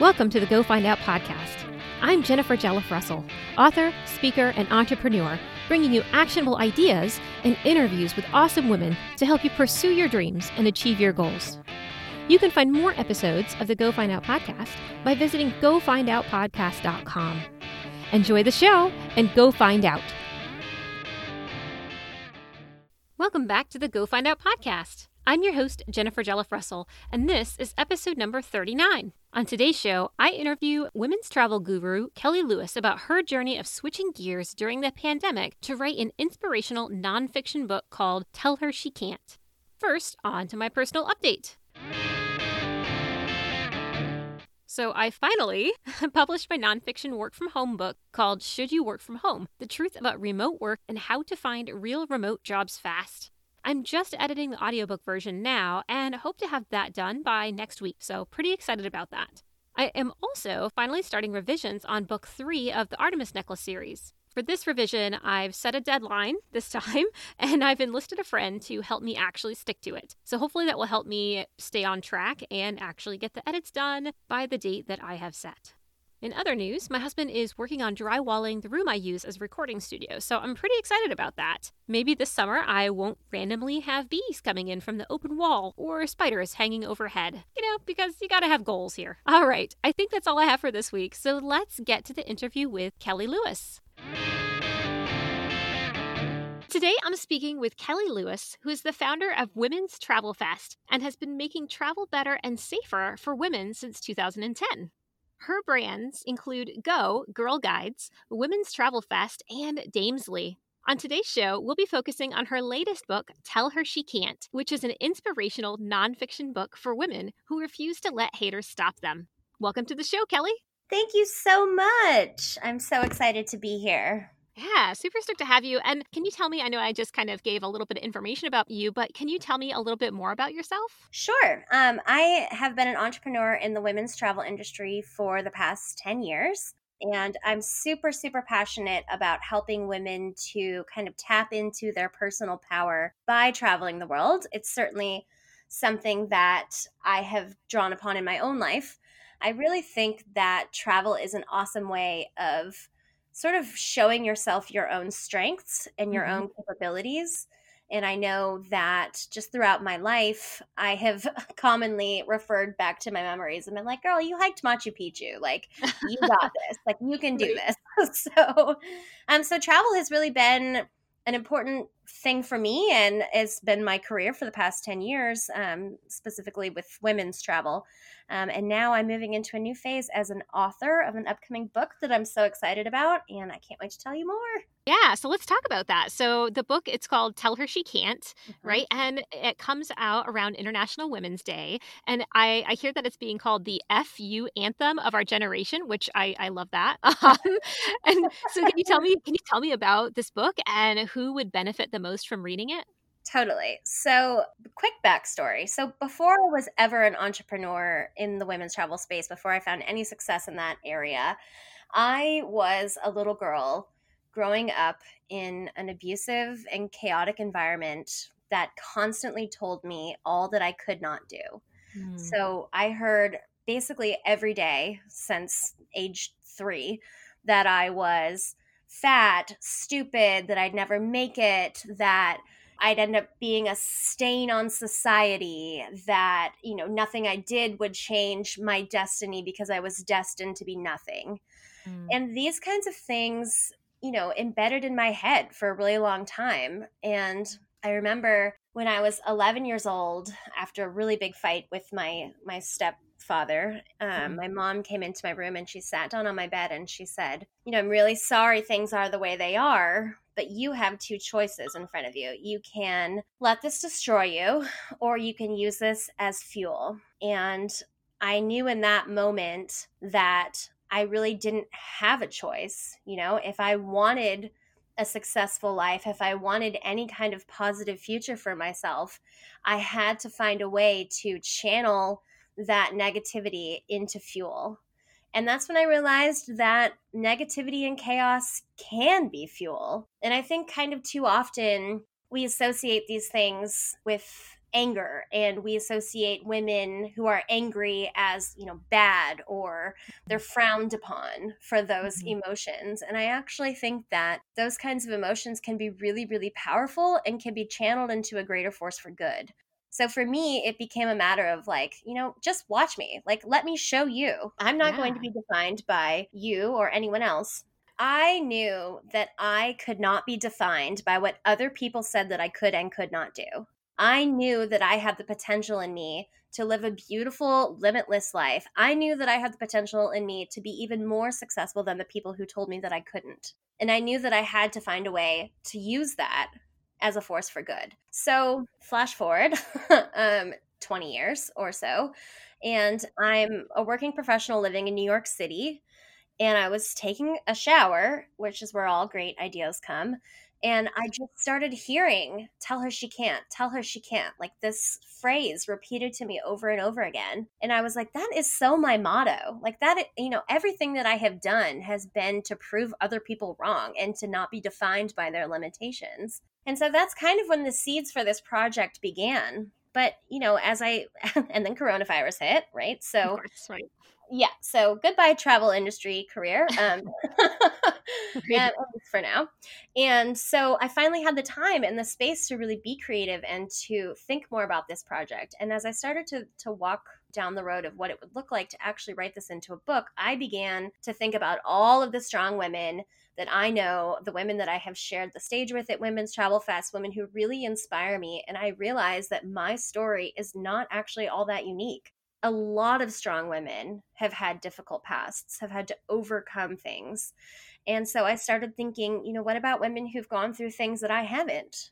Welcome to the Go Find Out podcast. I'm Jennifer Jelliff Russell, author, speaker, and entrepreneur, bringing you actionable ideas and interviews with awesome women to help you pursue your dreams and achieve your goals. You can find more episodes of the Go Find Out podcast by visiting gofindoutpodcast.com. Enjoy the show and go find out. Welcome back to the Go Find Out podcast. I'm your host, Jennifer Jelliff Russell, and this is episode number 39. On today's show, I interview women's travel guru Kelly Lewis about her journey of switching gears during the pandemic to write an inspirational nonfiction book called Tell Her She Can't. First, on to my personal update. So, I finally published my nonfiction work from home book called Should You Work from Home? The Truth About Remote Work and How to Find Real Remote Jobs Fast. I'm just editing the audiobook version now and hope to have that done by next week, so pretty excited about that. I am also finally starting revisions on book three of the Artemis Necklace series. For this revision, I've set a deadline this time, and I've enlisted a friend to help me actually stick to it. So hopefully that will help me stay on track and actually get the edits done by the date that I have set. In other news, my husband is working on drywalling the room I use as a recording studio, so I'm pretty excited about that. Maybe this summer I won't randomly have bees coming in from the open wall or spiders hanging overhead. You know, because you gotta have goals here. All right, I think that's all I have for this week, so let's get to the interview with Kelly Lewis. Today, I'm speaking with Kelly Lewis, who is the founder of Women's Travel Fest and has been making travel better and safer for women since 2010. Her brands include Go, Girl Guides, Women's Travel Fest, and Damesly. On today's show, we'll be focusing on her latest book, Tell Her She Can't, which is an inspirational nonfiction book for women who refuse to let haters stop them. Welcome to the show, Kelly. Thank you so much. I'm so excited to be here. Yeah, super stoked to have you. And can you tell me? I know I just kind of gave a little bit of information about you, but can you tell me a little bit more about yourself? Sure. Um, I have been an entrepreneur in the women's travel industry for the past 10 years. And I'm super, super passionate about helping women to kind of tap into their personal power by traveling the world. It's certainly something that I have drawn upon in my own life. I really think that travel is an awesome way of sort of showing yourself your own strengths and your mm-hmm. own capabilities. And I know that just throughout my life, I have commonly referred back to my memories and been like, girl, you hiked Machu Picchu. Like, you got this. Like, you can do this. so, um, so travel has really been an important thing for me and it's been my career for the past 10 years, um, specifically with women's travel. Um, and now I'm moving into a new phase as an author of an upcoming book that I'm so excited about, and I can't wait to tell you more. Yeah, so let's talk about that. So the book it's called Tell Her She Can't, mm-hmm. right? And it comes out around International Women's Day, and I, I hear that it's being called the FU anthem of our generation, which I, I love that. Um, and so can you tell me can you tell me about this book and who would benefit the most from reading it? Totally. So, quick backstory. So, before I was ever an entrepreneur in the women's travel space, before I found any success in that area, I was a little girl growing up in an abusive and chaotic environment that constantly told me all that I could not do. Mm. So, I heard basically every day since age three that I was fat, stupid, that I'd never make it, that I'd end up being a stain on society, that, you know, nothing I did would change my destiny because I was destined to be nothing. Mm. And these kinds of things, you know, embedded in my head for a really long time. And I remember when I was 11 years old, after a really big fight with my my stepfather, um, mm-hmm. my mom came into my room and she sat down on my bed and she said, "You know, I'm really sorry things are the way they are, but you have two choices in front of you. You can let this destroy you, or you can use this as fuel. And I knew in that moment that I really didn't have a choice. You know, if I wanted a successful life, if I wanted any kind of positive future for myself, I had to find a way to channel that negativity into fuel. And that's when I realized that negativity and chaos can be fuel. And I think kind of too often we associate these things with anger and we associate women who are angry as you know bad or they're frowned upon for those mm-hmm. emotions and i actually think that those kinds of emotions can be really really powerful and can be channeled into a greater force for good so for me, it became a matter of like, you know, just watch me. Like, let me show you. I'm not yeah. going to be defined by you or anyone else. I knew that I could not be defined by what other people said that I could and could not do. I knew that I had the potential in me to live a beautiful, limitless life. I knew that I had the potential in me to be even more successful than the people who told me that I couldn't. And I knew that I had to find a way to use that as a force for good. So, flash forward um, 20 years or so, and I'm a working professional living in New York City. And I was taking a shower, which is where all great ideas come. And I just started hearing, tell her she can't, tell her she can't, like this phrase repeated to me over and over again. And I was like, that is so my motto. Like that, you know, everything that I have done has been to prove other people wrong and to not be defined by their limitations. And so that's kind of when the seeds for this project began. But, you know, as I, and then coronavirus hit, right? So, course, right yeah so goodbye travel industry career um, and, for now and so i finally had the time and the space to really be creative and to think more about this project and as i started to to walk down the road of what it would look like to actually write this into a book i began to think about all of the strong women that i know the women that i have shared the stage with at women's travel fest women who really inspire me and i realized that my story is not actually all that unique a lot of strong women have had difficult pasts, have had to overcome things. And so I started thinking, you know, what about women who've gone through things that I haven't?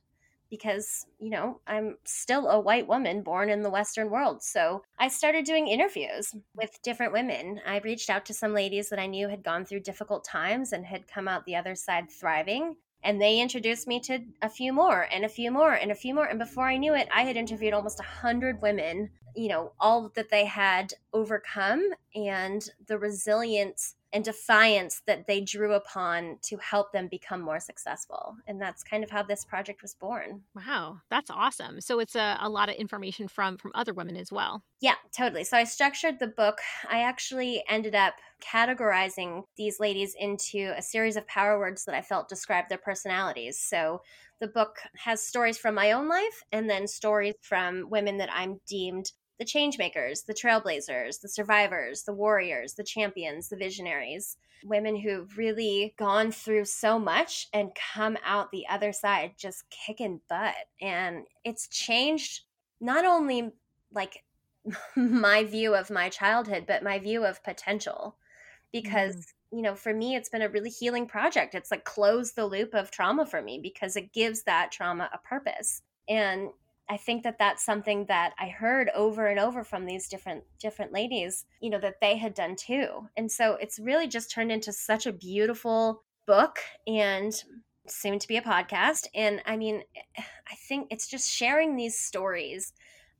Because, you know, I'm still a white woman born in the Western world. So I started doing interviews with different women. I reached out to some ladies that I knew had gone through difficult times and had come out the other side thriving. And they introduced me to a few more and a few more and a few more. And before I knew it, I had interviewed almost a hundred women you know all that they had overcome and the resilience and defiance that they drew upon to help them become more successful and that's kind of how this project was born. Wow that's awesome. So it's a, a lot of information from from other women as well. Yeah totally. So i structured the book. I actually ended up categorizing these ladies into a series of power words that i felt described their personalities. So the book has stories from my own life and then stories from women that I'm deemed the changemakers, the trailblazers, the survivors, the warriors, the champions, the visionaries, women who've really gone through so much and come out the other side just kicking butt. And it's changed not only like my view of my childhood, but my view of potential. Because, mm. you know, for me, it's been a really healing project. It's like close the loop of trauma for me because it gives that trauma a purpose. And I think that that's something that I heard over and over from these different different ladies, you know, that they had done too. And so it's really just turned into such a beautiful book and soon to be a podcast. And I mean, I think it's just sharing these stories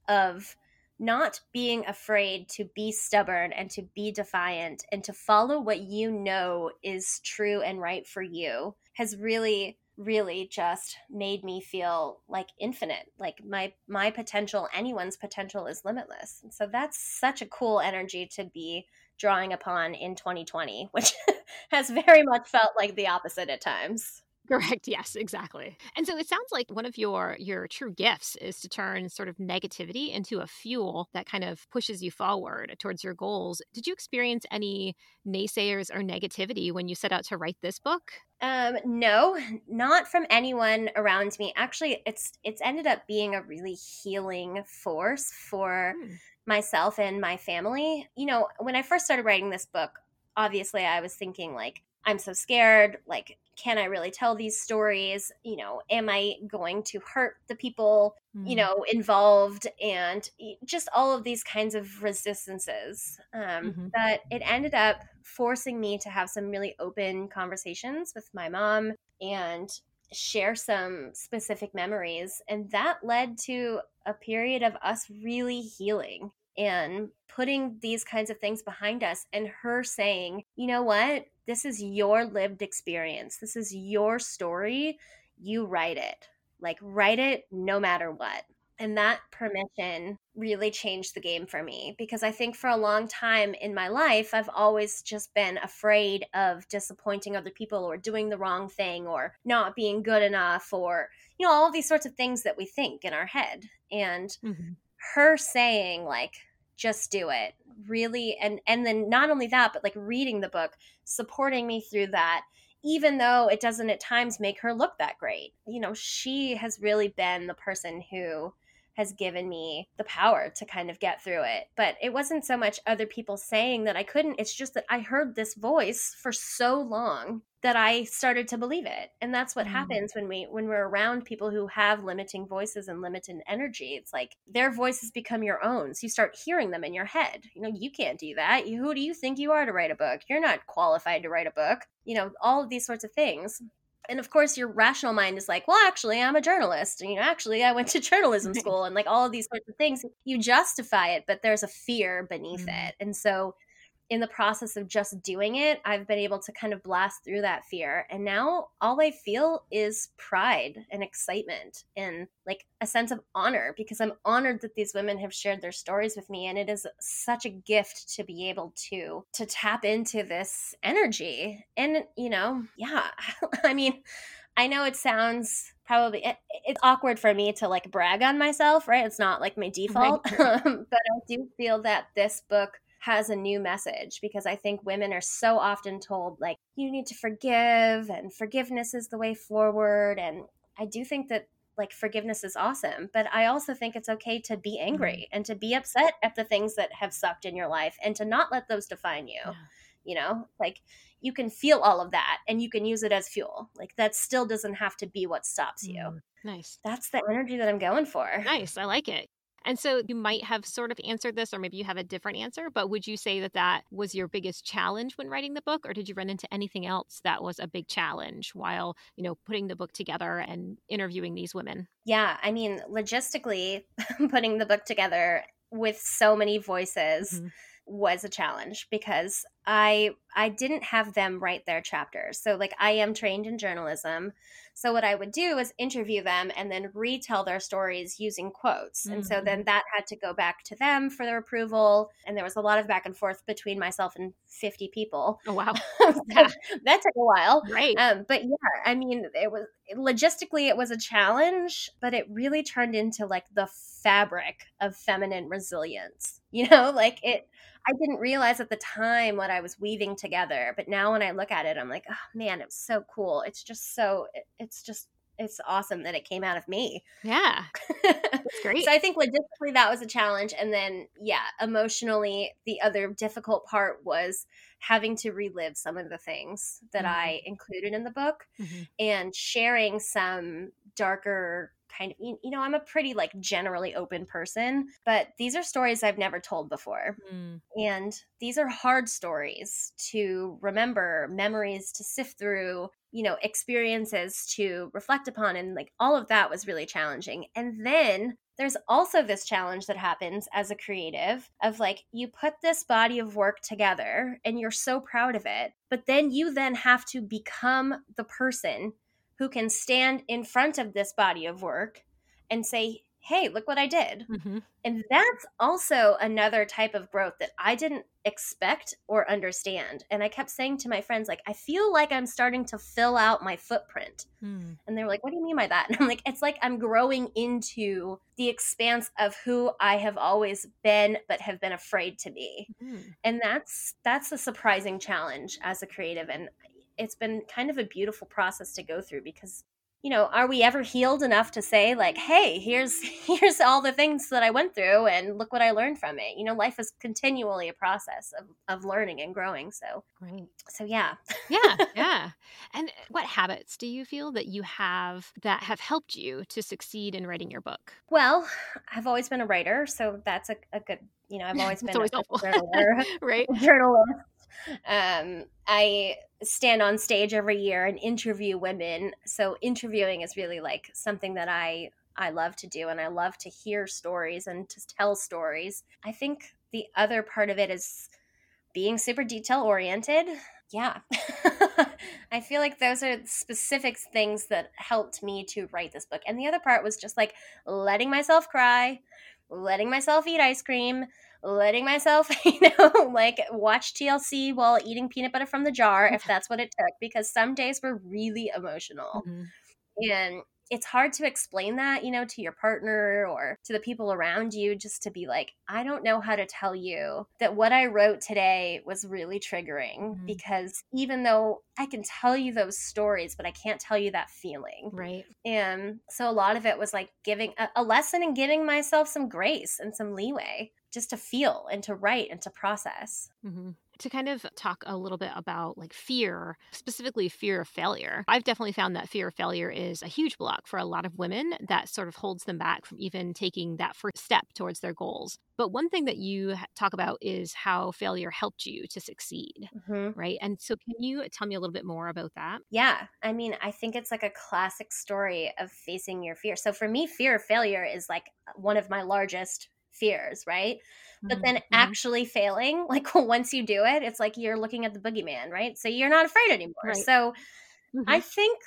of not being afraid to be stubborn and to be defiant and to follow what you know is true and right for you has really really just made me feel like infinite like my my potential anyone's potential is limitless. And so that's such a cool energy to be drawing upon in 2020 which has very much felt like the opposite at times Correct. Yes, exactly. And so it sounds like one of your your true gifts is to turn sort of negativity into a fuel that kind of pushes you forward towards your goals. Did you experience any naysayers or negativity when you set out to write this book? Um, no, not from anyone around me. Actually, it's it's ended up being a really healing force for hmm. myself and my family. You know, when I first started writing this book, obviously I was thinking like I'm so scared. Like, can I really tell these stories? You know, am I going to hurt the people, mm-hmm. you know, involved? And just all of these kinds of resistances. Um, mm-hmm. But it ended up forcing me to have some really open conversations with my mom and share some specific memories. And that led to a period of us really healing and putting these kinds of things behind us and her saying, you know what? This is your lived experience. This is your story. You write it. Like, write it no matter what. And that permission really changed the game for me because I think for a long time in my life, I've always just been afraid of disappointing other people or doing the wrong thing or not being good enough or, you know, all these sorts of things that we think in our head. And mm-hmm. her saying, like, just do it really and and then not only that but like reading the book supporting me through that even though it doesn't at times make her look that great. You know she has really been the person who has given me the power to kind of get through it. But it wasn't so much other people saying that I couldn't, it's just that I heard this voice for so long that I started to believe it. And that's what mm. happens when we when we're around people who have limiting voices and limited energy. It's like their voices become your own. So you start hearing them in your head. You know, you can't do that. You, who do you think you are to write a book? You're not qualified to write a book. You know, all of these sorts of things and of course your rational mind is like well actually i'm a journalist and, you know actually i went to journalism school and like all of these sorts of things you justify it but there's a fear beneath mm-hmm. it and so in the process of just doing it, I've been able to kind of blast through that fear. And now all I feel is pride and excitement and like a sense of honor because I'm honored that these women have shared their stories with me and it is such a gift to be able to to tap into this energy. And you know, yeah. I mean, I know it sounds probably it, it's awkward for me to like brag on myself, right? It's not like my default. But I do feel that this book has a new message because I think women are so often told, like, you need to forgive and forgiveness is the way forward. And I do think that like forgiveness is awesome but i also think it's okay to be angry mm-hmm. and to be upset at the things that have sucked in your life and to not let those define you yeah. you know like you can feel all of that and you can use it as fuel like that still doesn't have to be what stops you mm, nice that's the energy that i'm going for nice i like it and so you might have sort of answered this, or maybe you have a different answer, but would you say that that was your biggest challenge when writing the book, or did you run into anything else that was a big challenge while, you know, putting the book together and interviewing these women? Yeah. I mean, logistically, putting the book together with so many voices. Mm-hmm was a challenge because I I didn't have them write their chapters. So like I am trained in journalism. So what I would do is interview them and then retell their stories using quotes. Mm-hmm. And so then mm-hmm. that had to go back to them for their approval and there was a lot of back and forth between myself and 50 people. Oh wow. that, that took a while. Right. Um, but yeah, I mean it was logistically it was a challenge, but it really turned into like the fabric of feminine resilience. You know, like it I didn't realize at the time what I was weaving together, but now when I look at it, I'm like, oh man, it's so cool. It's just so, it's just, it's awesome that it came out of me. Yeah. That's great. so I think logistically that was a challenge. And then, yeah, emotionally, the other difficult part was having to relive some of the things that mm-hmm. I included in the book mm-hmm. and sharing some darker kind of you, know i'm a pretty like generally open person but these are stories i've never told before mm. and these are hard stories to remember memories to sift through you know experiences to reflect upon and like all of that was really challenging and then there's also this challenge that happens as a creative of like you put this body of work together and you're so proud of it but then you then have to become the person who can stand in front of this body of work and say, hey, look what I did. Mm-hmm. And that's also another type of growth that I didn't expect or understand. And I kept saying to my friends, like, I feel like I'm starting to fill out my footprint. Mm. And they were like, what do you mean by that? And I'm like, it's like I'm growing into the expanse of who I have always been, but have been afraid to be. Mm. And that's that's a surprising challenge as a creative. And it's been kind of a beautiful process to go through because you know are we ever healed enough to say like hey here's here's all the things that i went through and look what i learned from it. You know life is continually a process of, of learning and growing so right. so yeah. Yeah yeah. And what habits do you feel that you have that have helped you to succeed in writing your book? Well i've always been a writer so that's a, a good you know i've always been always a journaler, right. journalist um, I stand on stage every year and interview women. So interviewing is really like something that I I love to do and I love to hear stories and to tell stories. I think the other part of it is being super detail oriented yeah. I feel like those are specific things that helped me to write this book. And the other part was just like letting myself cry, letting myself eat ice cream, letting myself, you know, like watch TLC while eating peanut butter from the jar if that's what it took because some days were really emotional. Mm-hmm. And it's hard to explain that, you know, to your partner or to the people around you, just to be like, I don't know how to tell you that what I wrote today was really triggering mm-hmm. because even though I can tell you those stories, but I can't tell you that feeling. Right. And so a lot of it was like giving a, a lesson and giving myself some grace and some leeway just to feel and to write and to process. Mm-hmm to kind of talk a little bit about like fear, specifically fear of failure. I've definitely found that fear of failure is a huge block for a lot of women that sort of holds them back from even taking that first step towards their goals. But one thing that you talk about is how failure helped you to succeed, mm-hmm. right? And so, can you tell me a little bit more about that? Yeah. I mean, I think it's like a classic story of facing your fear. So, for me, fear of failure is like one of my largest fears, right? But then mm-hmm. actually failing, like once you do it, it's like you're looking at the boogeyman, right? So you're not afraid anymore. Right. So mm-hmm. I think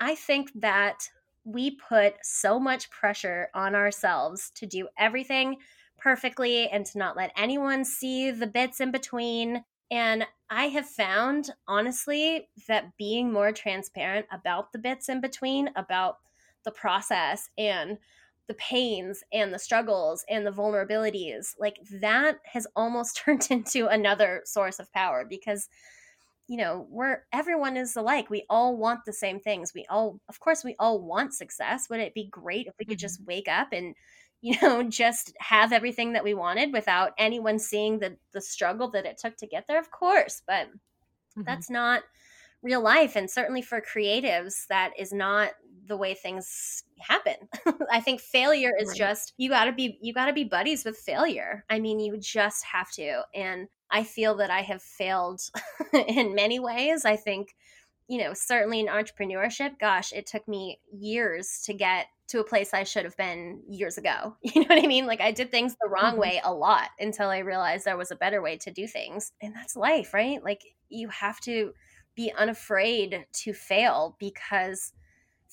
I think that we put so much pressure on ourselves to do everything perfectly and to not let anyone see the bits in between. And I have found, honestly, that being more transparent about the bits in between, about the process and the pains and the struggles and the vulnerabilities like that has almost turned into another source of power because you know we're everyone is alike. We all want the same things. We all of course we all want success. Would it be great if we could mm-hmm. just wake up and you know just have everything that we wanted without anyone seeing the the struggle that it took to get there? Of course but mm-hmm. that's not real life. And certainly for creatives that is not the way things happen. I think failure is right. just you got to be you got to be buddies with failure. I mean, you just have to. And I feel that I have failed in many ways. I think you know, certainly in entrepreneurship, gosh, it took me years to get to a place I should have been years ago. You know what I mean? Like I did things the wrong mm-hmm. way a lot until I realized there was a better way to do things. And that's life, right? Like you have to be unafraid to fail because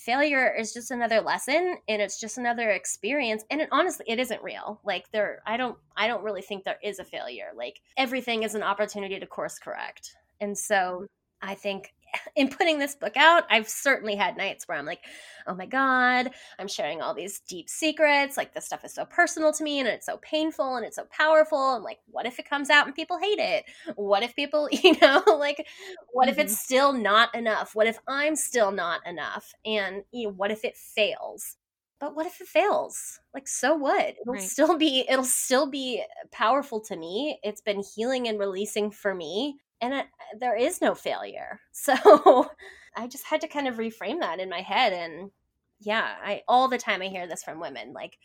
failure is just another lesson and it's just another experience and it, honestly it isn't real. Like there i don't i don't really think there is a failure. Like everything is an opportunity to course correct. And so i think in putting this book out, I've certainly had nights where I'm like, oh my God, I'm sharing all these deep secrets. Like, this stuff is so personal to me and it's so painful and it's so powerful. And like, what if it comes out and people hate it? What if people, you know, like, what mm-hmm. if it's mm-hmm. still not enough? What if I'm still not enough? And, you know, what if it fails? but what if it fails like so what it'll right. still be it'll still be powerful to me it's been healing and releasing for me and it, there is no failure. So I just had to kind of reframe that in my head. And yeah, I all the time I hear this from women like,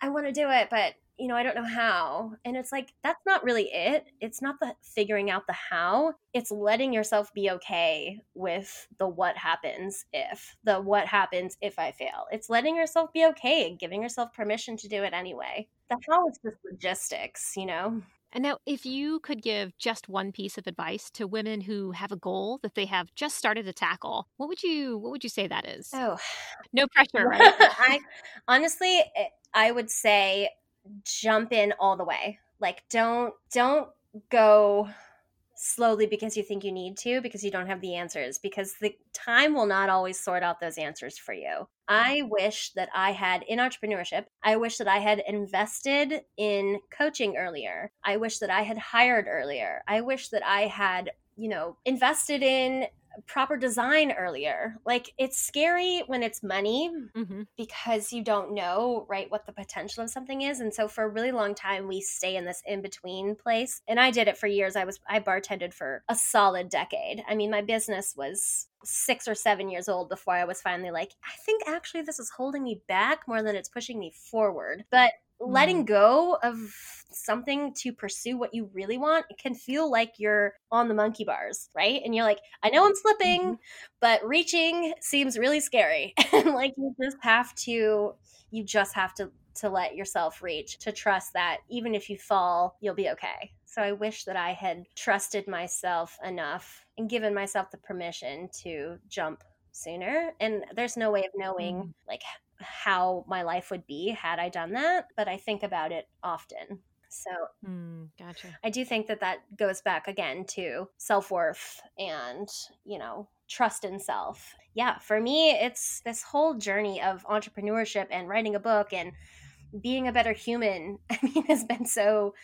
I want to do it, but you know, I don't know how. And it's like, that's not really it. It's not the figuring out the how. It's letting yourself be okay with the what happens if, the what happens if I fail. It's letting yourself be okay and giving yourself permission to do it anyway. The how is just logistics, you know? And now, if you could give just one piece of advice to women who have a goal that they have just started to tackle, what would you what would you say that is? Oh, no pressure, right? I honestly, eh, I would say jump in all the way. Like, don't don't go slowly because you think you need to because you don't have the answers because the time will not always sort out those answers for you. I wish that I had in entrepreneurship, I wish that I had invested in coaching earlier. I wish that I had hired earlier. I wish that I had you know, invested in proper design earlier. Like it's scary when it's money mm-hmm. because you don't know, right, what the potential of something is. And so for a really long time we stay in this in between place. And I did it for years. I was I bartended for a solid decade. I mean, my business was 6 or 7 years old before I was finally like, I think actually this is holding me back more than it's pushing me forward. But letting mm-hmm. go of something to pursue what you really want it can feel like you're on the monkey bars right and you're like i know i'm slipping mm-hmm. but reaching seems really scary and like you just have to you just have to to let yourself reach, to trust that even if you fall, you'll be okay. So I wish that I had trusted myself enough and given myself the permission to jump sooner. And there's no way of knowing mm. like how my life would be had I done that, but I think about it often. So, mm, gotcha. I do think that that goes back again to self worth and, you know, trust in self. Yeah, for me, it's this whole journey of entrepreneurship and writing a book and being a better human. I mean, has been so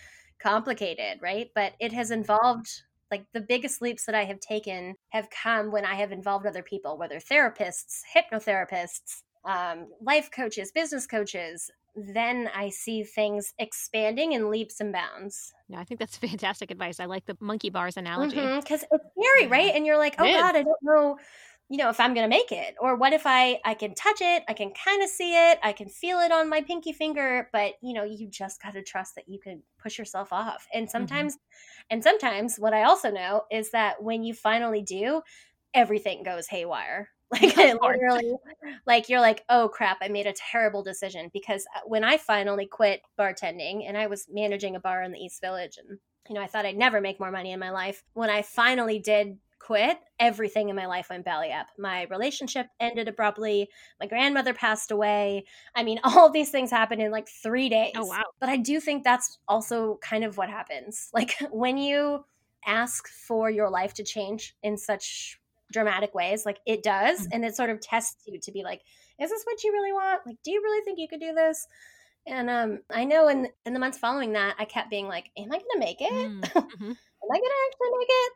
complicated, right? But it has involved like the biggest leaps that I have taken have come when I have involved other people, whether therapists, hypnotherapists, um, life coaches, business coaches, then I see things expanding in leaps and bounds. No, I think that's fantastic advice. I like the monkey bars analogy. Because mm-hmm, it's scary, right? And you're like, oh God, I don't know, you know, if I'm going to make it. Or what if I, I can touch it, I can kind of see it, I can feel it on my pinky finger, but, you know, you just got to trust that you can push yourself off. And mm-hmm. sometimes, mm-hmm. and sometimes what I also know is that when you finally do, everything goes haywire like literally like you're like oh crap i made a terrible decision because uh, when i finally quit bartending and i was managing a bar in the east village and you know i thought i'd never make more money in my life when i finally did quit everything in my life went belly up. My relationship ended abruptly my grandmother passed away. I mean all these things happened in like three days. oh wow. But i do think that's also kind of what happens. Like when you ask for your life to change in such dramatic ways like it does mm-hmm. and it sort of tests you to be like is this what you really want like do you really think you could do this and um i know in in the months following that i kept being like am i gonna make it mm, mm-hmm. am i gonna actually make it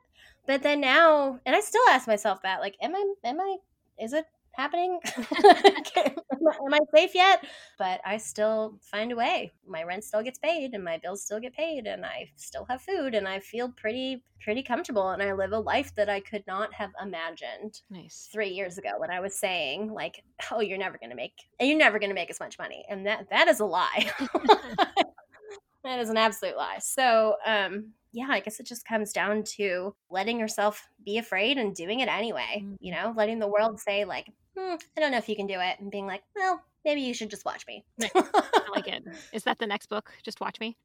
but then now and i still ask myself that like am i am i is it happening? am I safe yet? But I still find a way. My rent still gets paid and my bills still get paid and I still have food and I feel pretty pretty comfortable and I live a life that I could not have imagined nice. 3 years ago when I was saying like, "Oh, you're never going to make you're never going to make as much money." And that that is a lie. that is an absolute lie. So, um yeah, I guess it just comes down to letting yourself be afraid and doing it anyway. Mm-hmm. You know, letting the world say, like, hmm, I don't know if you can do it, and being like, well, maybe you should just watch me. I like it. Is that the next book? Just watch me.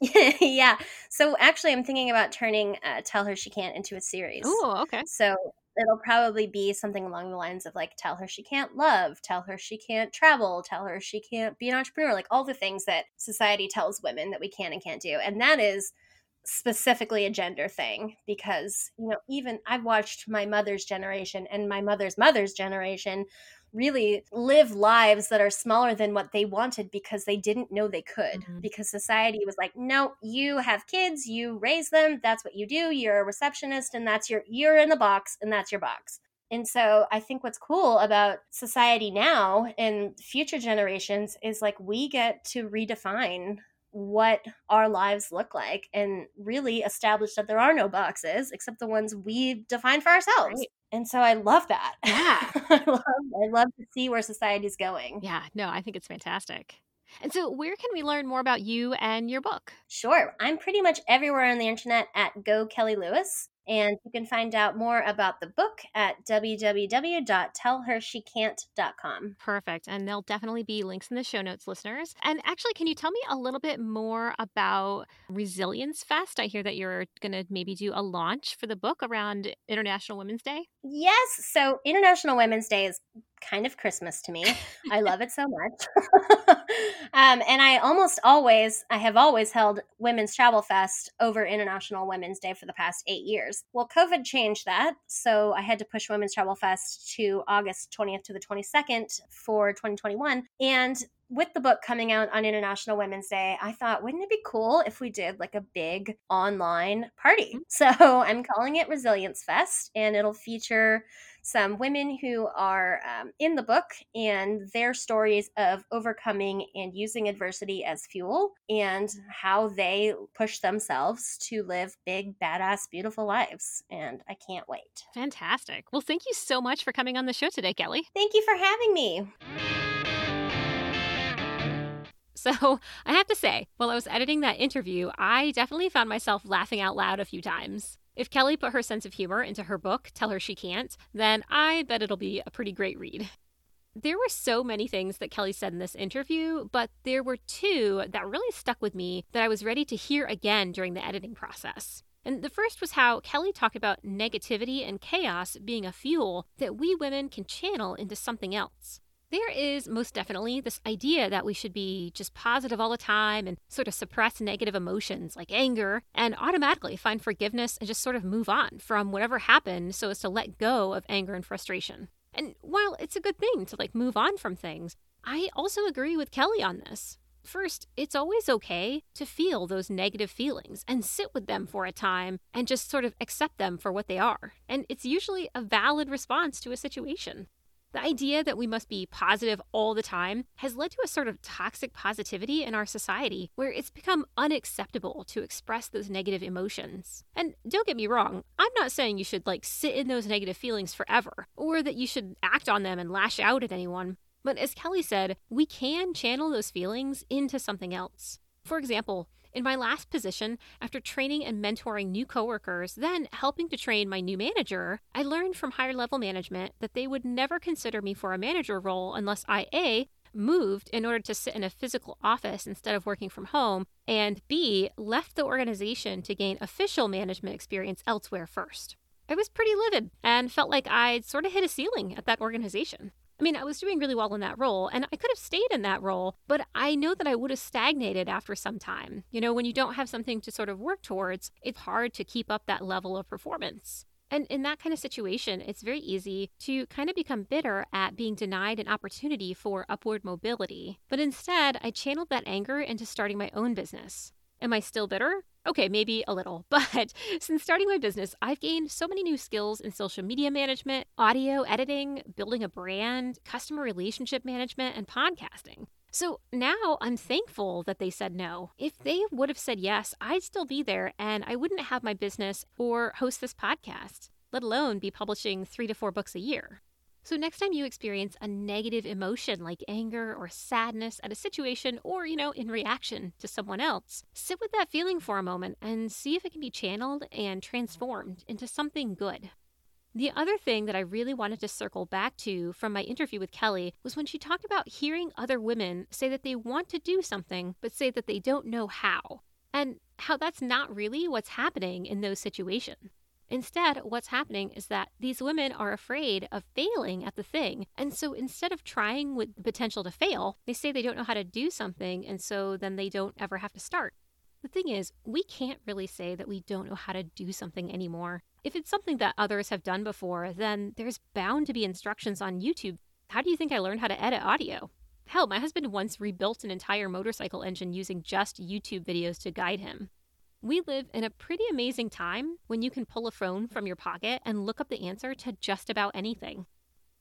yeah. So actually, I'm thinking about turning uh, "Tell Her She Can't" into a series. Oh, okay. So it'll probably be something along the lines of like, "Tell her she can't love," "Tell her she can't travel," "Tell her she can't be an entrepreneur," like all the things that society tells women that we can and can't do, and that is specifically a gender thing because you know even i've watched my mother's generation and my mother's mother's generation really live lives that are smaller than what they wanted because they didn't know they could mm-hmm. because society was like no you have kids you raise them that's what you do you're a receptionist and that's your you're in the box and that's your box and so I think what's cool about society now and future generations is like we get to redefine what our lives look like and really establish that there are no boxes except the ones we define for ourselves. Right. And so I love that. Yeah. I, love, I love to see where society's going. Yeah, no, I think it's fantastic. And so, where can we learn more about you and your book? Sure. I'm pretty much everywhere on the internet at Go Kelly Lewis. And you can find out more about the book at www.tellhershecant.com. Perfect. And there'll definitely be links in the show notes, listeners. And actually, can you tell me a little bit more about Resilience Fest? I hear that you're going to maybe do a launch for the book around International Women's Day. Yes. So, International Women's Day is kind of Christmas to me. I love it so much. um, and I almost always, I have always held Women's Travel Fest over International Women's Day for the past eight years. Well, COVID changed that. So I had to push Women's Travel Fest to August 20th to the 22nd for 2021. And with the book coming out on International Women's Day, I thought, wouldn't it be cool if we did like a big online party? Mm-hmm. So I'm calling it Resilience Fest, and it'll feature some women who are um, in the book and their stories of overcoming and using adversity as fuel and how they push themselves to live big, badass, beautiful lives. And I can't wait. Fantastic. Well, thank you so much for coming on the show today, Kelly. Thank you for having me. So I have to say, while I was editing that interview, I definitely found myself laughing out loud a few times. If Kelly put her sense of humor into her book, Tell Her She Can't, then I bet it'll be a pretty great read. There were so many things that Kelly said in this interview, but there were two that really stuck with me that I was ready to hear again during the editing process. And the first was how Kelly talked about negativity and chaos being a fuel that we women can channel into something else. There is most definitely this idea that we should be just positive all the time and sort of suppress negative emotions like anger and automatically find forgiveness and just sort of move on from whatever happened so as to let go of anger and frustration. And while it's a good thing to like move on from things, I also agree with Kelly on this. First, it's always okay to feel those negative feelings and sit with them for a time and just sort of accept them for what they are. And it's usually a valid response to a situation. The idea that we must be positive all the time has led to a sort of toxic positivity in our society where it's become unacceptable to express those negative emotions. And don't get me wrong, I'm not saying you should like sit in those negative feelings forever or that you should act on them and lash out at anyone. But as Kelly said, we can channel those feelings into something else. For example, in my last position, after training and mentoring new coworkers, then helping to train my new manager, I learned from higher level management that they would never consider me for a manager role unless I A, moved in order to sit in a physical office instead of working from home, and B, left the organization to gain official management experience elsewhere first. I was pretty livid and felt like I'd sort of hit a ceiling at that organization. I mean, I was doing really well in that role and I could have stayed in that role, but I know that I would have stagnated after some time. You know, when you don't have something to sort of work towards, it's hard to keep up that level of performance. And in that kind of situation, it's very easy to kind of become bitter at being denied an opportunity for upward mobility. But instead, I channeled that anger into starting my own business. Am I still bitter? Okay, maybe a little, but since starting my business, I've gained so many new skills in social media management, audio editing, building a brand, customer relationship management, and podcasting. So now I'm thankful that they said no. If they would have said yes, I'd still be there and I wouldn't have my business or host this podcast, let alone be publishing three to four books a year. So, next time you experience a negative emotion like anger or sadness at a situation or, you know, in reaction to someone else, sit with that feeling for a moment and see if it can be channeled and transformed into something good. The other thing that I really wanted to circle back to from my interview with Kelly was when she talked about hearing other women say that they want to do something, but say that they don't know how, and how that's not really what's happening in those situations. Instead, what's happening is that these women are afraid of failing at the thing. And so instead of trying with the potential to fail, they say they don't know how to do something. And so then they don't ever have to start. The thing is, we can't really say that we don't know how to do something anymore. If it's something that others have done before, then there's bound to be instructions on YouTube. How do you think I learned how to edit audio? Hell, my husband once rebuilt an entire motorcycle engine using just YouTube videos to guide him. We live in a pretty amazing time when you can pull a phone from your pocket and look up the answer to just about anything.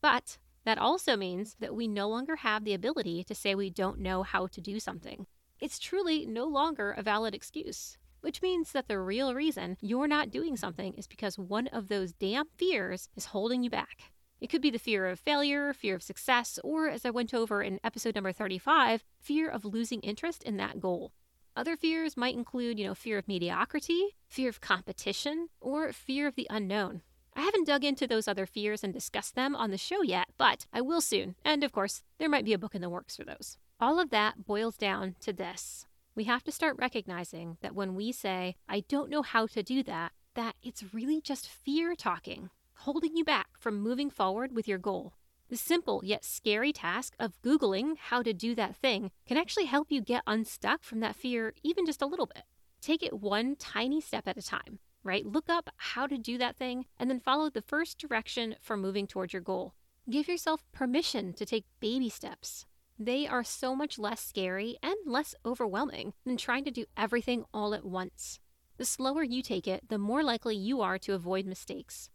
But that also means that we no longer have the ability to say we don't know how to do something. It's truly no longer a valid excuse, which means that the real reason you're not doing something is because one of those damn fears is holding you back. It could be the fear of failure, fear of success, or as I went over in episode number 35, fear of losing interest in that goal. Other fears might include, you know, fear of mediocrity, fear of competition, or fear of the unknown. I haven't dug into those other fears and discussed them on the show yet, but I will soon. And of course, there might be a book in the works for those. All of that boils down to this. We have to start recognizing that when we say, I don't know how to do that, that it's really just fear talking, holding you back from moving forward with your goal. The simple yet scary task of Googling how to do that thing can actually help you get unstuck from that fear even just a little bit. Take it one tiny step at a time, right? Look up how to do that thing and then follow the first direction for moving towards your goal. Give yourself permission to take baby steps. They are so much less scary and less overwhelming than trying to do everything all at once. The slower you take it, the more likely you are to avoid mistakes.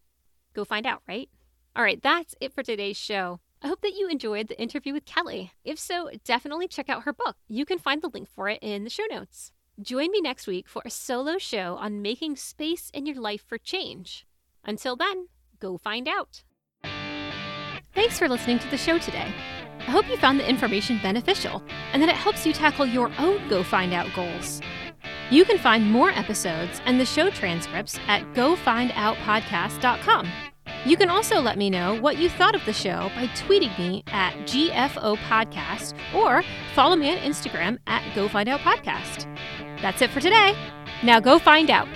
Go find out, right? All right, that's it for today's show. I hope that you enjoyed the interview with Kelly. If so, definitely check out her book. You can find the link for it in the show notes. Join me next week for a solo show on making space in your life for change. Until then, go find out. Thanks for listening to the show today. I hope you found the information beneficial and that it helps you tackle your own Go Find Out goals. You can find more episodes and the show transcripts at gofindoutpodcast.com. You can also let me know what you thought of the show by tweeting me at GFO Podcast or follow me on Instagram at Go Find Out Podcast. That's it for today. Now go find out.